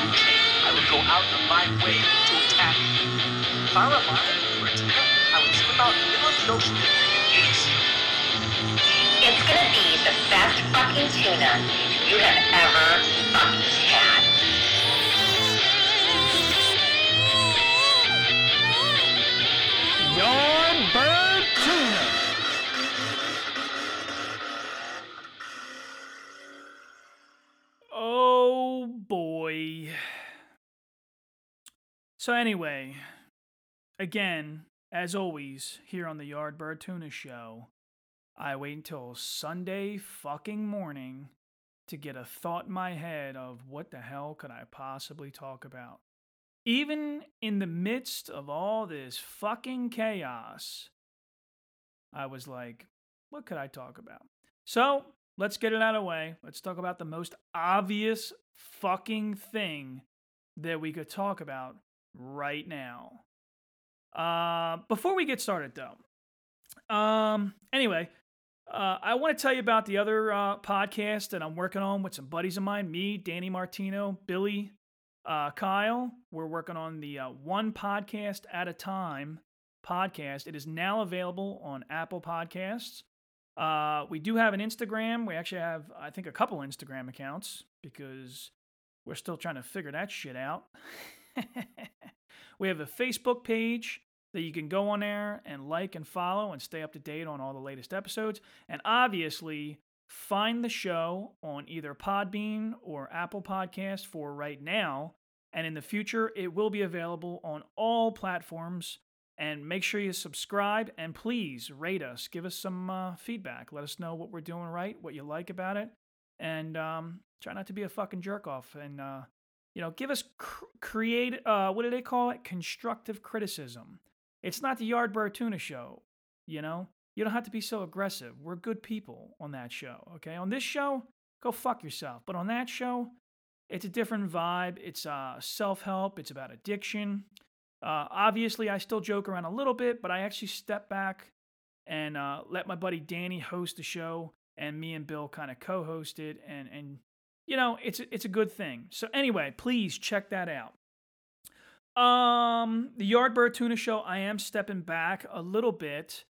I would go out of my way to attack you. If I were liable for attack, I would swim out in the middle of the ocean and eat you. It's gonna be the best fucking tuna you have ever fucking So, anyway, again, as always, here on the Yardbird Tuna Show, I wait until Sunday fucking morning to get a thought in my head of what the hell could I possibly talk about. Even in the midst of all this fucking chaos, I was like, what could I talk about? So let's get it out of the way. Let's talk about the most obvious fucking thing that we could talk about right now. Uh, before we get started, though, um, anyway, uh, I want to tell you about the other uh, podcast that I'm working on with some buddies of mine, me, Danny Martino, Billy, uh, Kyle. We're working on the uh, One Podcast at a Time podcast. It is now available on Apple Podcasts. Uh, we do have an Instagram. We actually have, I think, a couple Instagram accounts because we're still trying to figure that shit out. we have a Facebook page that you can go on there and like and follow and stay up to date on all the latest episodes. And obviously, find the show on either Podbean or Apple Podcast for right now. And in the future, it will be available on all platforms. And make sure you subscribe and please rate us. Give us some uh, feedback. Let us know what we're doing right, what you like about it. And um, try not to be a fucking jerk off. And, uh, you know, give us cr- create, uh, what do they call it? Constructive criticism. It's not the Yardbird Tuna show, you know? You don't have to be so aggressive. We're good people on that show, okay? On this show, go fuck yourself. But on that show, it's a different vibe. It's uh, self help, it's about addiction. Uh, obviously, I still joke around a little bit, but I actually step back and uh, let my buddy Danny host the show, and me and Bill kind of co-host it, and and you know it's it's a good thing. So anyway, please check that out. Um, the Yardbird Tuna Show, I am stepping back a little bit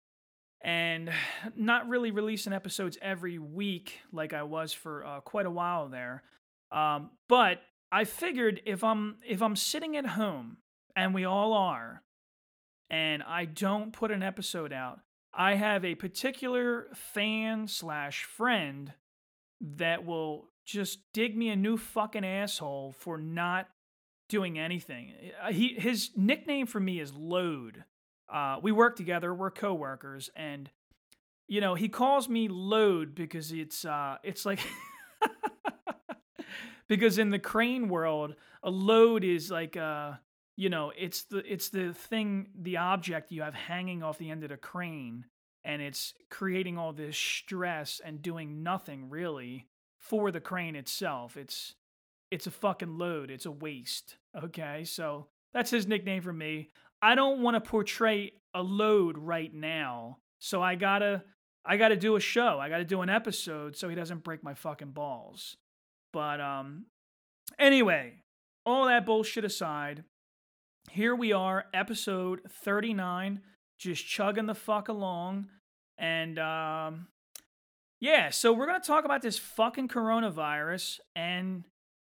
and not really releasing episodes every week like I was for uh, quite a while there. Um, but I figured if I'm if I'm sitting at home and we all are, and I don't put an episode out, I have a particular fan slash friend that will just dig me a new fucking asshole for not doing anything. Uh, he his nickname for me is Load. Uh, we work together. We're coworkers, and you know he calls me Load because it's uh, it's like because in the crane world, a load is like uh, you know it's the it's the thing the object you have hanging off the end of the crane, and it's creating all this stress and doing nothing really for the crane itself. It's it's a fucking load. It's a waste. Okay, so that's his nickname for me. I don't want to portray a load right now, so I gotta I gotta do a show. I gotta do an episode so he doesn't break my fucking balls. But um, anyway, all that bullshit aside, here we are, episode thirty nine, just chugging the fuck along, and um, yeah. So we're gonna talk about this fucking coronavirus and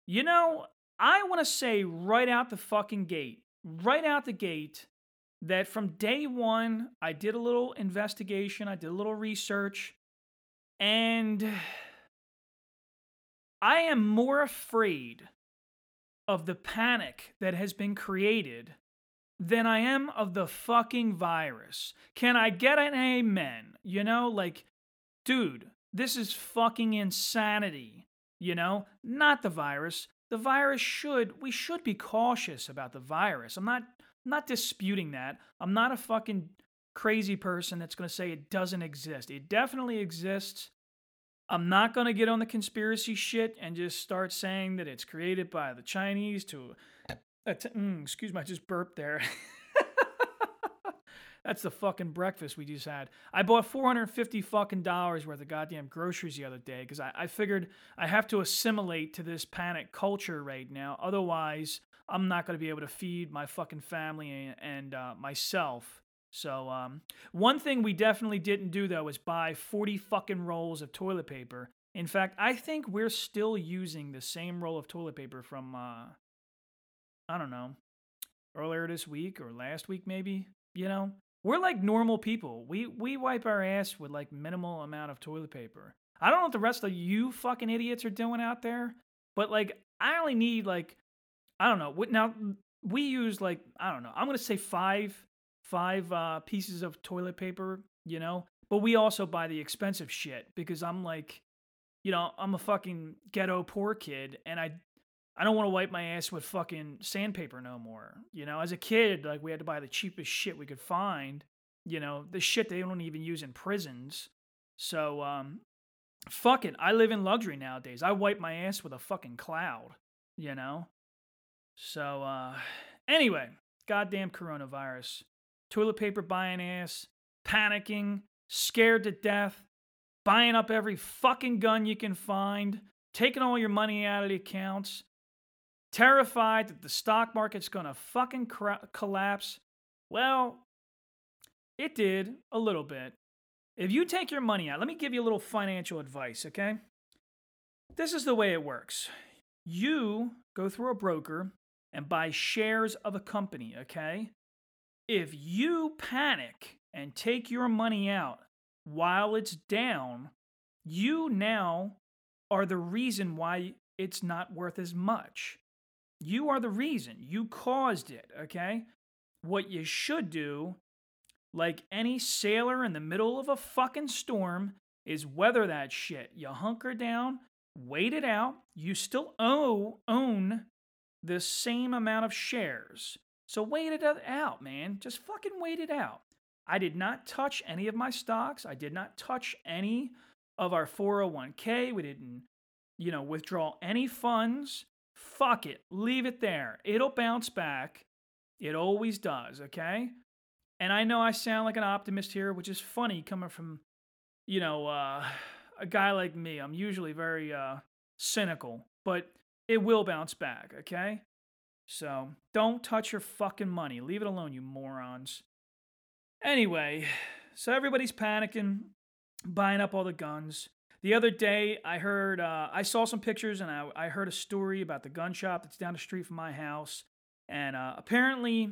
you know, I want to say right out the fucking gate, right out the gate, that from day one, I did a little investigation, I did a little research, and I am more afraid of the panic that has been created than I am of the fucking virus. Can I get an amen? You know, like, dude, this is fucking insanity. You know, not the virus. The virus should we should be cautious about the virus. I'm not I'm not disputing that. I'm not a fucking crazy person that's going to say it doesn't exist. It definitely exists. I'm not going to get on the conspiracy shit and just start saying that it's created by the Chinese to uh, mm, excuse me, I just burped there. That's the fucking breakfast we just had. I bought 450 fucking dollars worth of goddamn groceries the other day because I, I figured I have to assimilate to this panic culture right now. Otherwise, I'm not going to be able to feed my fucking family and, uh, myself. So, um, one thing we definitely didn't do though is buy 40 fucking rolls of toilet paper. In fact, I think we're still using the same roll of toilet paper from, uh, I don't know, earlier this week or last week maybe. You know, we're like normal people. We we wipe our ass with like minimal amount of toilet paper. I don't know what the rest of you fucking idiots are doing out there, but like I only need like I don't know. Now we use like I don't know. I'm gonna say five five uh, pieces of toilet paper. You know, but we also buy the expensive shit because I'm like, you know, I'm a fucking ghetto poor kid, and I I don't want to wipe my ass with fucking sandpaper no more. You know, as a kid, like we had to buy the cheapest shit we could find. You know, the shit they don't even use in prisons. So, um, fuck it. I live in luxury nowadays. I wipe my ass with a fucking cloud. You know. So, uh, anyway, goddamn coronavirus, toilet paper buying ass, panicking, scared to death, buying up every fucking gun you can find, taking all your money out of the accounts terrified that the stock market's going to fucking cra- collapse? Well, it did a little bit. If you take your money out, let me give you a little financial advice, okay? This is the way it works. You go through a broker and buy shares of a company, okay? If you panic and take your money out while it's down, you now are the reason why it's not worth as much. You are the reason. You caused it, okay? What you should do, like any sailor in the middle of a fucking storm, is weather that shit. You hunker down, wait it out. You still owe, own the same amount of shares. So wait it out, man. Just fucking wait it out. I did not touch any of my stocks. I did not touch any of our 401k. We didn't, you know, withdraw any funds. Fuck it. Leave it there. It'll bounce back. It always does, okay? And I know I sound like an optimist here, which is funny coming from, you know, uh, a guy like me. I'm usually very uh, cynical, but it will bounce back, okay? So don't touch your fucking money. Leave it alone, you morons. Anyway, so everybody's panicking, buying up all the guns. The other day, I heard, uh, I saw some pictures and I, I heard a story about the gun shop that's down the street from my house. And uh, apparently,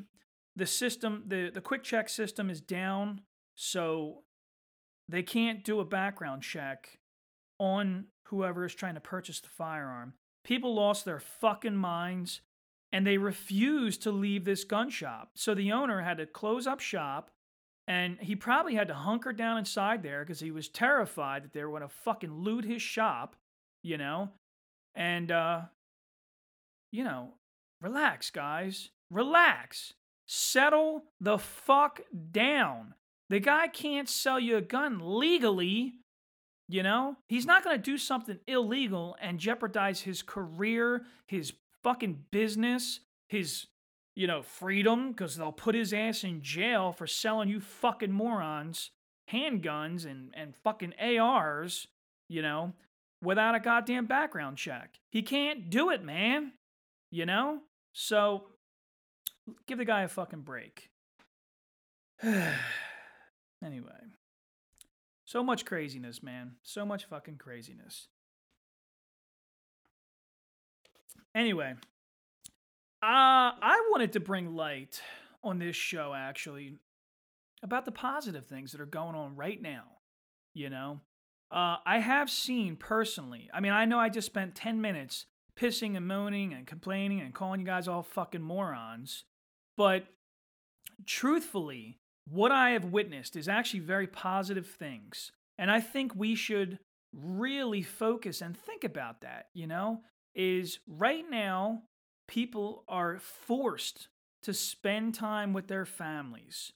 the system, the, the quick check system is down. So they can't do a background check on whoever is trying to purchase the firearm. People lost their fucking minds and they refused to leave this gun shop. So the owner had to close up shop and he probably had to hunker down inside there because he was terrified that they were going to fucking loot his shop, you know? And, uh, you know, relax, guys. Relax. Settle the fuck down. The guy can't sell you a gun legally. You know, he's not going to do something illegal and jeopardize his career, his fucking business, his you know, freedom because they'll put his ass in jail for selling you fucking morons handguns and, and fucking ARs, you know, without a goddamn background check. He can't do it, man. You know? So give the guy a fucking break. anyway. So much craziness, man. So much fucking craziness. Anyway, uh, I wanted to bring light on this show actually about the positive things that are going on right now. You know, uh, I have seen personally, I mean, I know I just spent 10 minutes pissing and moaning and complaining and calling you guys all fucking morons, but truthfully, what I have witnessed is actually very positive things. And I think we should really focus and think about that, you know? Is right now, people are forced to spend time with their families.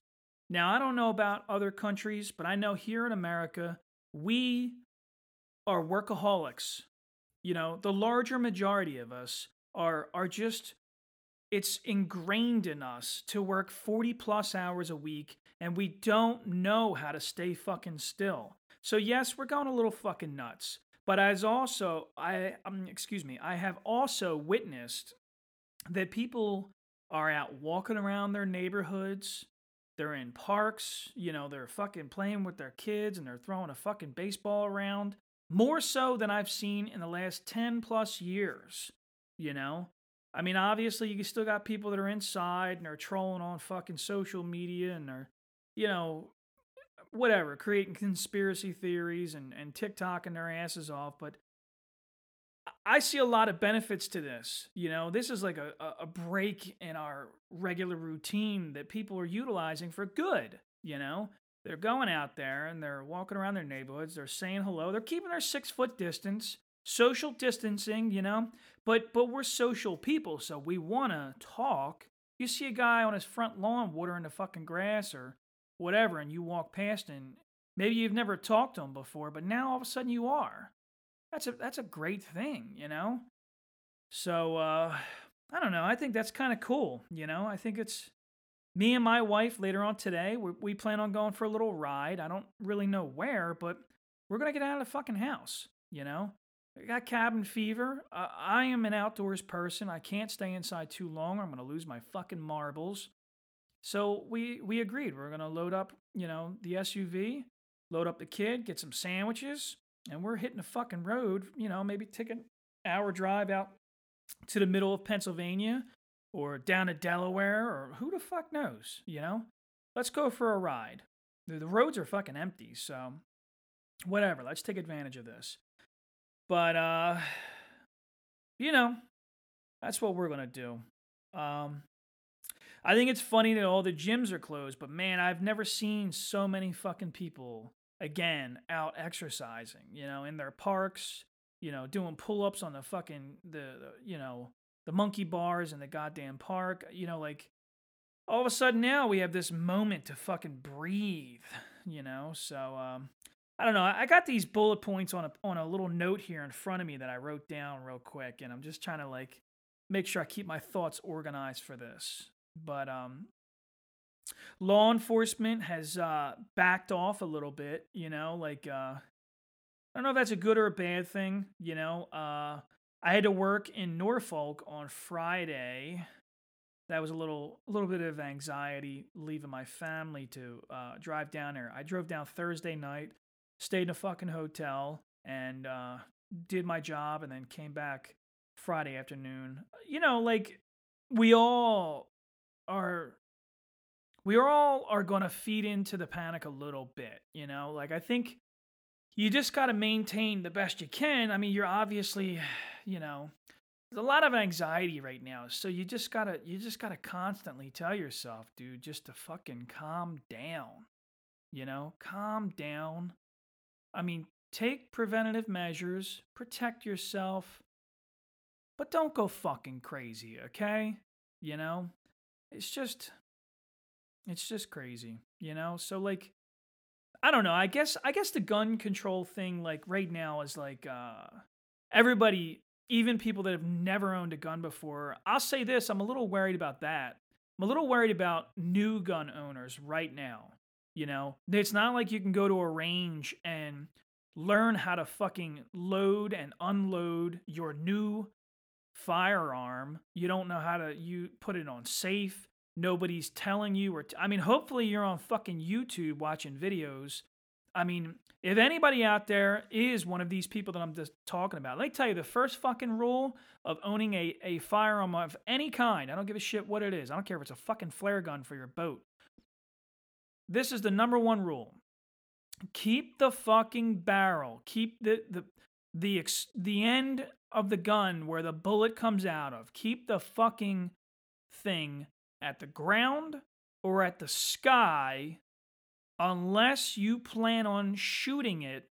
Now, I don't know about other countries, but I know here in America, we are workaholics. You know, the larger majority of us are are just it's ingrained in us to work 40 plus hours a week and we don't know how to stay fucking still. So yes, we're going a little fucking nuts. But as also I um, excuse me, I have also witnessed that people are out walking around their neighborhoods. They're in parks, you know, they're fucking playing with their kids and they're throwing a fucking baseball around. More so than I've seen in the last 10 plus years, you know? I mean, obviously, you still got people that are inside and they're trolling on fucking social media and they're, you know, whatever, creating conspiracy theories and, and TikToking their asses off. But I see a lot of benefits to this. You know, this is like a, a break in our regular routine that people are utilizing for good. You know, they're going out there and they're walking around their neighborhoods. They're saying hello. They're keeping their six foot distance, social distancing. You know, but but we're social people, so we want to talk. You see a guy on his front lawn watering the fucking grass or whatever, and you walk past and maybe you've never talked to him before, but now all of a sudden you are. That's a that's a great thing, you know. So uh, I don't know. I think that's kind of cool. You know, I think it's me and my wife later on today. We, we plan on going for a little ride. I don't really know where, but we're gonna get out of the fucking house. You know, I got cabin fever. Uh, I am an outdoors person. I can't stay inside too long or I'm to lose my fucking marbles. So we we agreed we're to load up, you know, the SUV, load up the kid, get some sandwiches, and we're hitting a fucking road, you know, maybe take an hour drive out to the middle of Pennsylvania or down to Delaware or who the fuck knows, you know? Let's go for a ride. The, roads are fucking empty, so whatever, let's take advantage of this. But uh you know, that's what we're gonna do. Um I think it's funny that all the gyms are closed, but man, I've never seen so many fucking people again out exercising, you know, in their parks, you know, doing pull-ups on the fucking the, the you know, the monkey bars in the goddamn park, you know, like all of a sudden now we have this moment to fucking breathe, you know? So um I don't know. I got these bullet points on a on a little note here in front of me that I wrote down real quick, and I'm just trying to like make sure I keep my thoughts organized for this. But um, law enforcement has uh, backed off a little bit. You know, like uh, I don't know if that's a good or a bad thing. You know, uh, I had to work in Norfolk on Friday. That was a little a little bit of anxiety leaving my family to uh, drive down there. I drove down Thursday night stayed in a fucking hotel and uh, did my job and then came back Friday afternoon. You know, like we all are we all are going to feed into the panic a little bit, you know? Like I think you just got to maintain the best you can. I mean, you're obviously, you know, there's a lot of anxiety right now. So you just got to you just got to constantly tell yourself, dude, just to fucking calm down. You know, calm down. I mean, take preventative measures, protect yourself, but don't go fucking crazy, okay? You know? It's just it's just crazy, you know? So like I don't know. I guess I guess the gun control thing like right now is like uh everybody even people that have never owned a gun before. I'll say this, I'm a little worried about that. I'm a little worried about new gun owners right now. You know, it's not like you can go to a range and learn how to fucking load and unload your new firearm. You don't know how to you put it on safe. Nobody's telling you or t- I mean, hopefully you're on fucking YouTube watching videos. I mean, if anybody out there is one of these people that I'm just talking about, let me tell you the first fucking rule of owning a, a firearm of any kind, I don't give a shit what it is. I don't care if it's a fucking flare gun for your boat. This is the number one rule. Keep the fucking barrel. Keep the the the ex- the end of the gun where the bullet comes out of. Keep the fucking thing at the ground or at the sky unless you plan on shooting it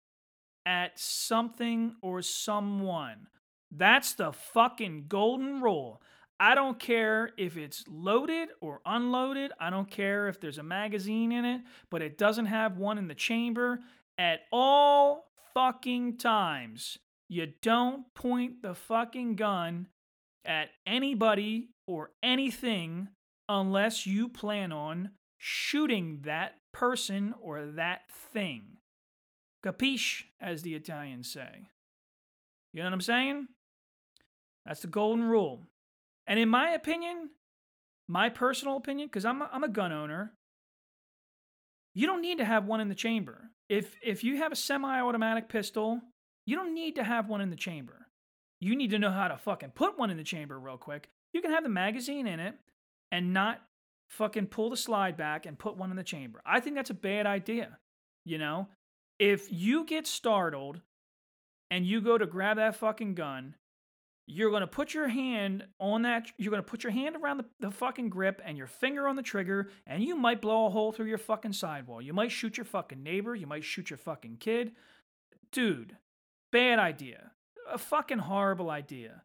at something or someone. That's the fucking golden rule. I don't care if it's loaded or unloaded. I don't care if there's a magazine in it, but it doesn't have one in the chamber. At all fucking times, you don't point the fucking gun at anybody or anything unless you plan on shooting that person or that thing. Capiche, as the Italians say. You know what I'm saying? That's the golden rule. And in my opinion, my personal opinion, because I'm a, I'm a gun owner, you don't need to have one in the chamber. If if you have a semi-automatic pistol, you don't need to have one in the chamber. You need to know how to fucking put one in the chamber real quick. You can have the magazine in it and not fucking pull the slide back and put one in the chamber. I think that's a bad idea. You know, if you get startled and you go to grab that fucking gun you're going to put your hand on that you're going to put your hand around the, the fucking grip and your finger on the trigger and you might blow a hole through your fucking sidewall. You might shoot your fucking neighbor. You might shoot your fucking kid. Dude bad idea. A fucking horrible idea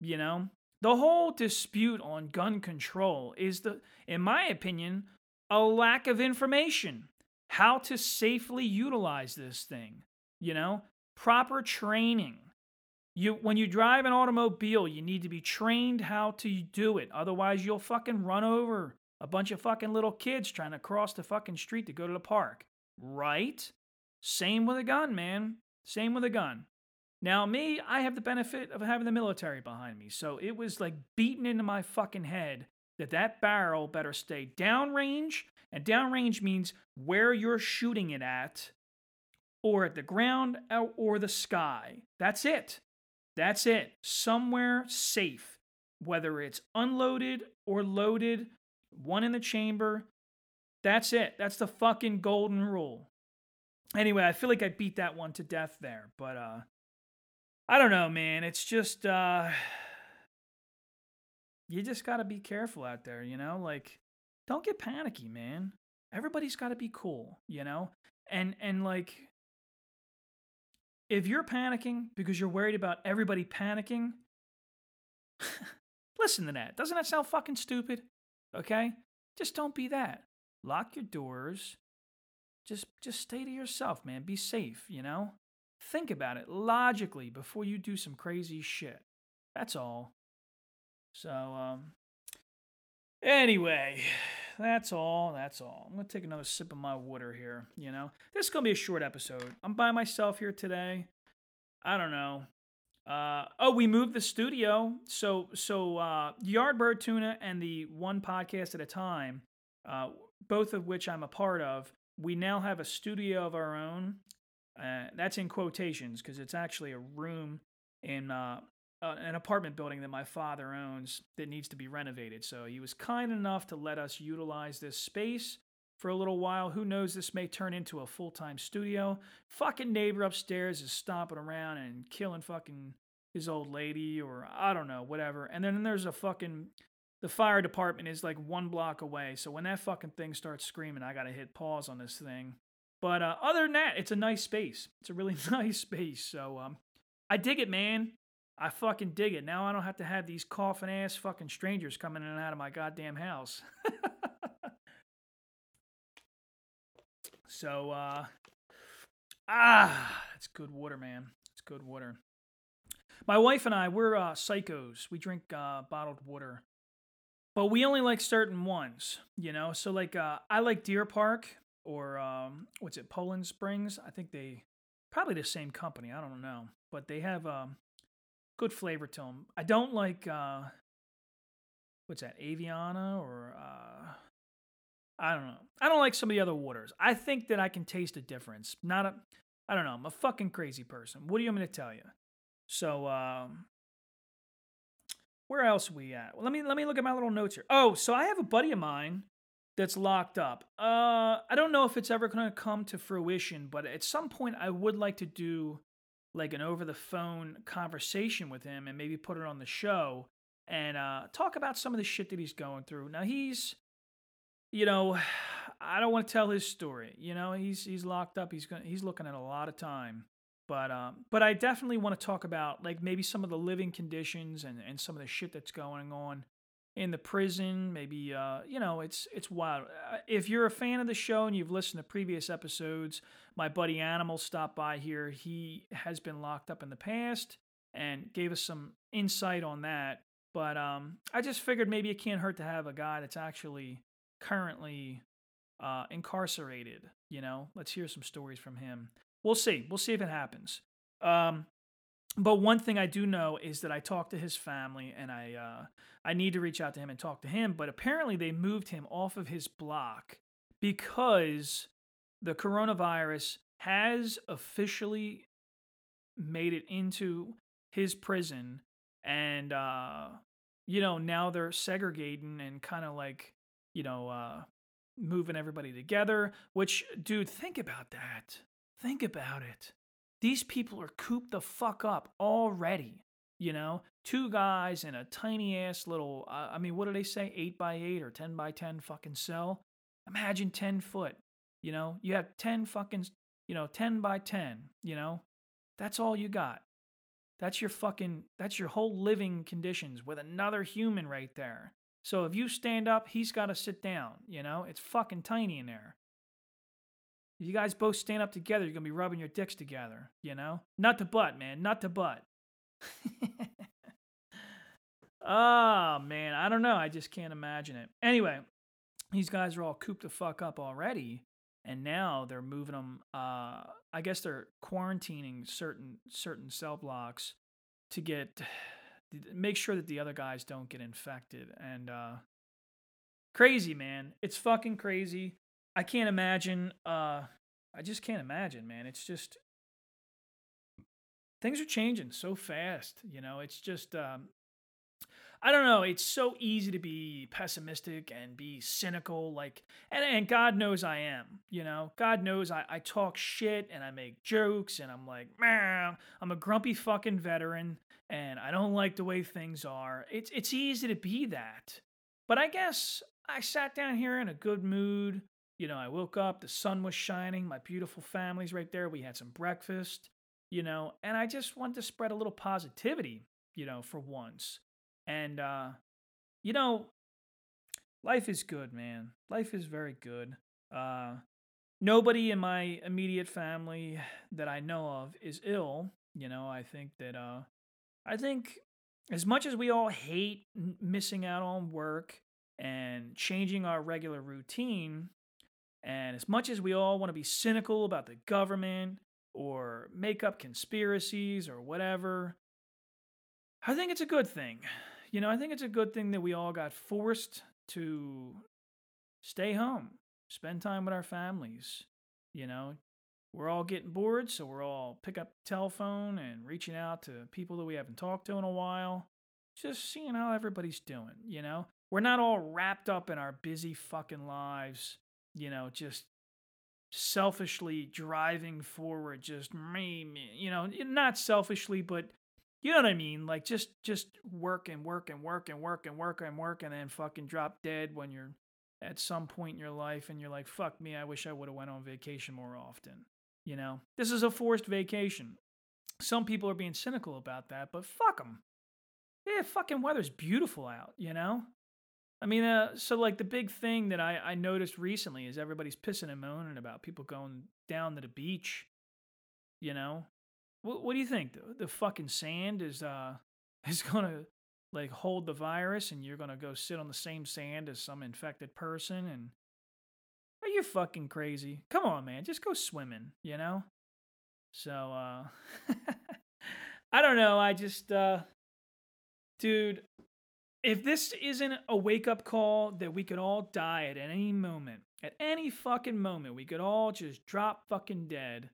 you know the whole dispute on gun control is the in my opinion a lack of information how to safely utilize this thing you know proper training you when you drive an automobile, you need to be trained how to do it. Otherwise, you'll fucking run over a bunch of fucking little kids trying to cross the fucking street to go to the park. Right? Same with a gun, man. Same with a gun. Now, me, I have the benefit of having the military behind me, so it was like beaten into my fucking head that that barrel better stay downrange, and downrange means where you're shooting it at, or at the ground or the sky. That's it. That's it. Somewhere safe, whether it's unloaded or loaded, one in the chamber. That's it. That's the fucking golden rule. Anyway, I feel like I beat that one to death there, but uh I don't know, man. It's just uh you just got to be careful out there, you know? Like don't get panicky, man. Everybody's got to be cool, you know? And and like if you're panicking because you're worried about everybody panicking, listen to that. Doesn't that sound fucking stupid? Okay? Just don't be that. Lock your doors. Just just stay to yourself, man. Be safe, you know? Think about it logically before you do some crazy shit. That's all. So um anyway, that's all. That's all. I'm going to take another sip of my water here. You know, this is going to be a short episode. I'm by myself here today. I don't know. Uh, oh, we moved the studio. So, so uh, Yardbird Tuna and the One Podcast at a Time, uh, both of which I'm a part of, we now have a studio of our own. Uh, that's in quotations because it's actually a room in uh, uh, an apartment building that my father owns that needs to be renovated. So he was kind enough to let us utilize this space for a little while. Who knows, this may turn into a full time studio. Fucking neighbor upstairs is stomping around and killing fucking his old lady, or I don't know, whatever. And then there's a fucking. The fire department is like one block away. So when that fucking thing starts screaming, I gotta hit pause on this thing. But uh, other than that, it's a nice space. It's a really nice space. So um, I dig it, man. I fucking dig it. Now I don't have to have these coughing ass fucking strangers coming in and out of my goddamn house. so, uh, ah, it's good water, man. It's good water. My wife and I, we're uh, psychos. We drink uh, bottled water, but we only like certain ones, you know. So, like, uh, I like Deer Park or um, what's it, Poland Springs. I think they probably the same company. I don't know, but they have um, good flavor to them. I don't like uh, what's that, Aviana or uh, I don't know. I don't like some of the other waters. I think that I can taste a difference. Not a, I don't know. I'm a fucking crazy person. What do you want me to tell you? So, um, where else we at? Well, let me let me look at my little notes here. Oh, so I have a buddy of mine that's locked up. Uh, I don't know if it's ever going to come to fruition, but at some point I would like to do like an over the phone conversation with him and maybe put it on the show and uh, talk about some of the shit that he's going through. Now he's, you know, I don't want to tell his story. You know, he's he's locked up. He's going he's looking at a lot of time. But um, but I definitely want to talk about like maybe some of the living conditions and, and some of the shit that's going on in the prison. Maybe uh, you know, it's it's wild. Uh, if you're a fan of the show and you've listened to previous episodes, my buddy Animal stopped by here. He has been locked up in the past and gave us some insight on that. But um, I just figured maybe it can't hurt to have a guy that's actually currently uh, incarcerated. You know, let's hear some stories from him. We'll see. We'll see if it happens. Um, but one thing I do know is that I talked to his family, and I uh, I need to reach out to him and talk to him. But apparently, they moved him off of his block because the coronavirus has officially made it into his prison, and uh, you know now they're segregating and kind of like you know uh, moving everybody together. Which, dude, think about that. Think about it. These people are cooped the fuck up already. You know, two guys in a tiny ass little, uh, I mean, what do they say? Eight by eight or 10 by 10 fucking cell? Imagine 10 foot. You know, you have 10 fucking, you know, 10 by 10, you know? That's all you got. That's your fucking, that's your whole living conditions with another human right there. So if you stand up, he's got to sit down, you know? It's fucking tiny in there. If you guys both stand up together, you're to be rubbing your dicks together, you know? Not the butt, man. Not the butt. oh, man. I don't know. I just can't imagine it. Anyway, these guys are all cooped the fuck up already. And now they're moving them. Uh, I guess they're quarantining certain certain cell blocks to get make sure that the other guys don't get infected. And uh, crazy, man. It's fucking crazy. I can't imagine. Uh, I just can't imagine, man. It's just things are changing so fast. You know, it's just. Um, I don't know. It's so easy to be pessimistic and be cynical, like, and, and God knows I am. You know, God knows I, I talk shit and I make jokes and I'm like, man, I'm a grumpy fucking veteran and I don't like the way things are. It's it's easy to be that, but I guess I sat down here in a good mood. You know, I woke up, the sun was shining, my beautiful family's right there. We had some breakfast, you know, and I just wanted to spread a little positivity, you know, for once. And, uh, you know, life is good, man. Life is very good. Uh, nobody in my immediate family that I know of is ill. You know, I think that, uh, I think as much as we all hate missing out on work and changing our regular routine, and as much as we all want to be cynical about the government or make up conspiracies or whatever, I think it's a good thing. You know, I think it's a good thing that we all got forced to stay home, spend time with our families. You know, we're all getting bored, so we're all pick up the telephone and reaching out to people that we haven't talked to in a while, just seeing how everybody's doing, you know? We're not all wrapped up in our busy fucking lives you know, just selfishly driving forward, just me, you know, not selfishly, but you know what I mean? Like just just work and work and work and work and work and work and then fucking drop dead when you're at some point in your life and you're like, fuck me, I wish I would have went on vacation more often. You know, this is a forced vacation. Some people are being cynical about that, but fuck them. Yeah, fucking weather's beautiful out, you know? I mean, uh, so like the big thing that I, I noticed recently is everybody's pissing and moaning about people going down to the beach. You know, what what do you think? The, the fucking sand is uh is gonna like hold the virus, and you're gonna go sit on the same sand as some infected person, and are you fucking crazy? Come on, man, just go swimming. You know. So uh, I don't know. I just uh, dude, if this isn't a wake up call that we could all die at any moment, at any fucking moment, we could all just drop fucking dead.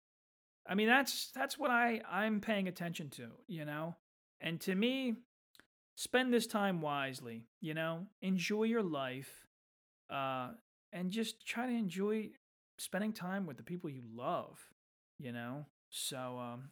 I mean, that's that's what I I'm paying attention to, you know. And to me, spend this time wisely, you know. Enjoy your life, uh, and just try to enjoy spending time with the people you love, you know. So um,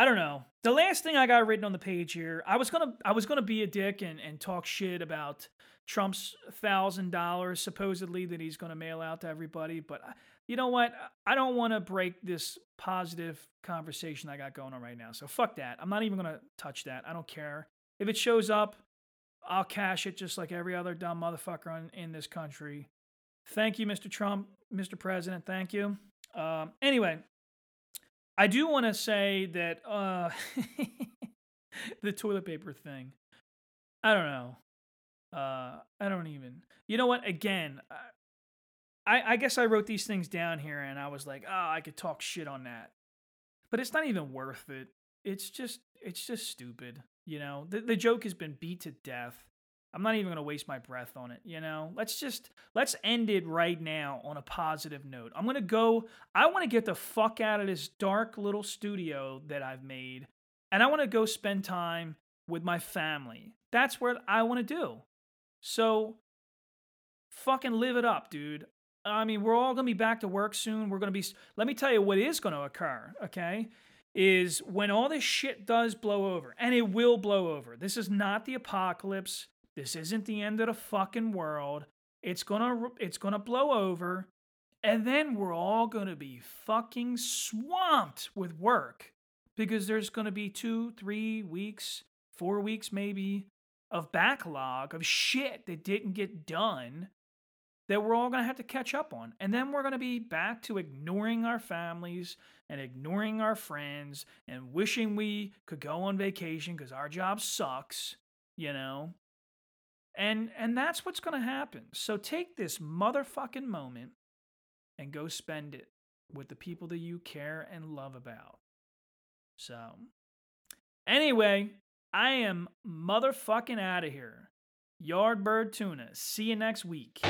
I don't know. The last thing I got written on the page here, I was gonna I was gonna be a dick and, and talk shit about Trump's thousand dollars supposedly that he's gonna mail out to everybody, but you know what? I don't want to break this positive conversation I got going on right now. So fuck that. I'm not even gonna touch that. I don't care if it shows up. I'll cash it just like every other dumb motherfucker in, in this country. Thank you, Mr. Trump, Mr. President. Thank you. Um, anyway, I do want to say that uh, the toilet paper thing. I don't know. Uh, I don't even. You know what? Again, I, I guess I wrote these things down here and I was like, oh, I could talk shit on that. But it's not even worth it. It's just it's just stupid. You know, the, the joke has been beat to death. I'm not even going to waste my breath on it, you know? Let's just let's end it right now on a positive note. I'm going to go I want to get the fuck out of this dark little studio that I've made and I want to go spend time with my family. That's what I want to do. So fucking live it up, dude. I mean, we're all going to be back to work soon. We're going to be Let me tell you what is going to occur, okay? Is when all this shit does blow over, and it will blow over. This is not the apocalypse. This isn't the end of the fucking world. It's gonna it's gonna blow over, and then we're all gonna be fucking swamped with work because there's gonna be two, three weeks, four weeks maybe of backlog of shit that didn't get done that we're all going to have to catch up on. And then we're going to be back to ignoring our families and ignoring our friends and wishing we could go on vacation because our job sucks, you know? And and that's what's going to happen. So take this motherfucking moment and go spend it with the people that you care and love about. So anyway, I am motherfucking out of here. Yardbird Tuna. See you next week.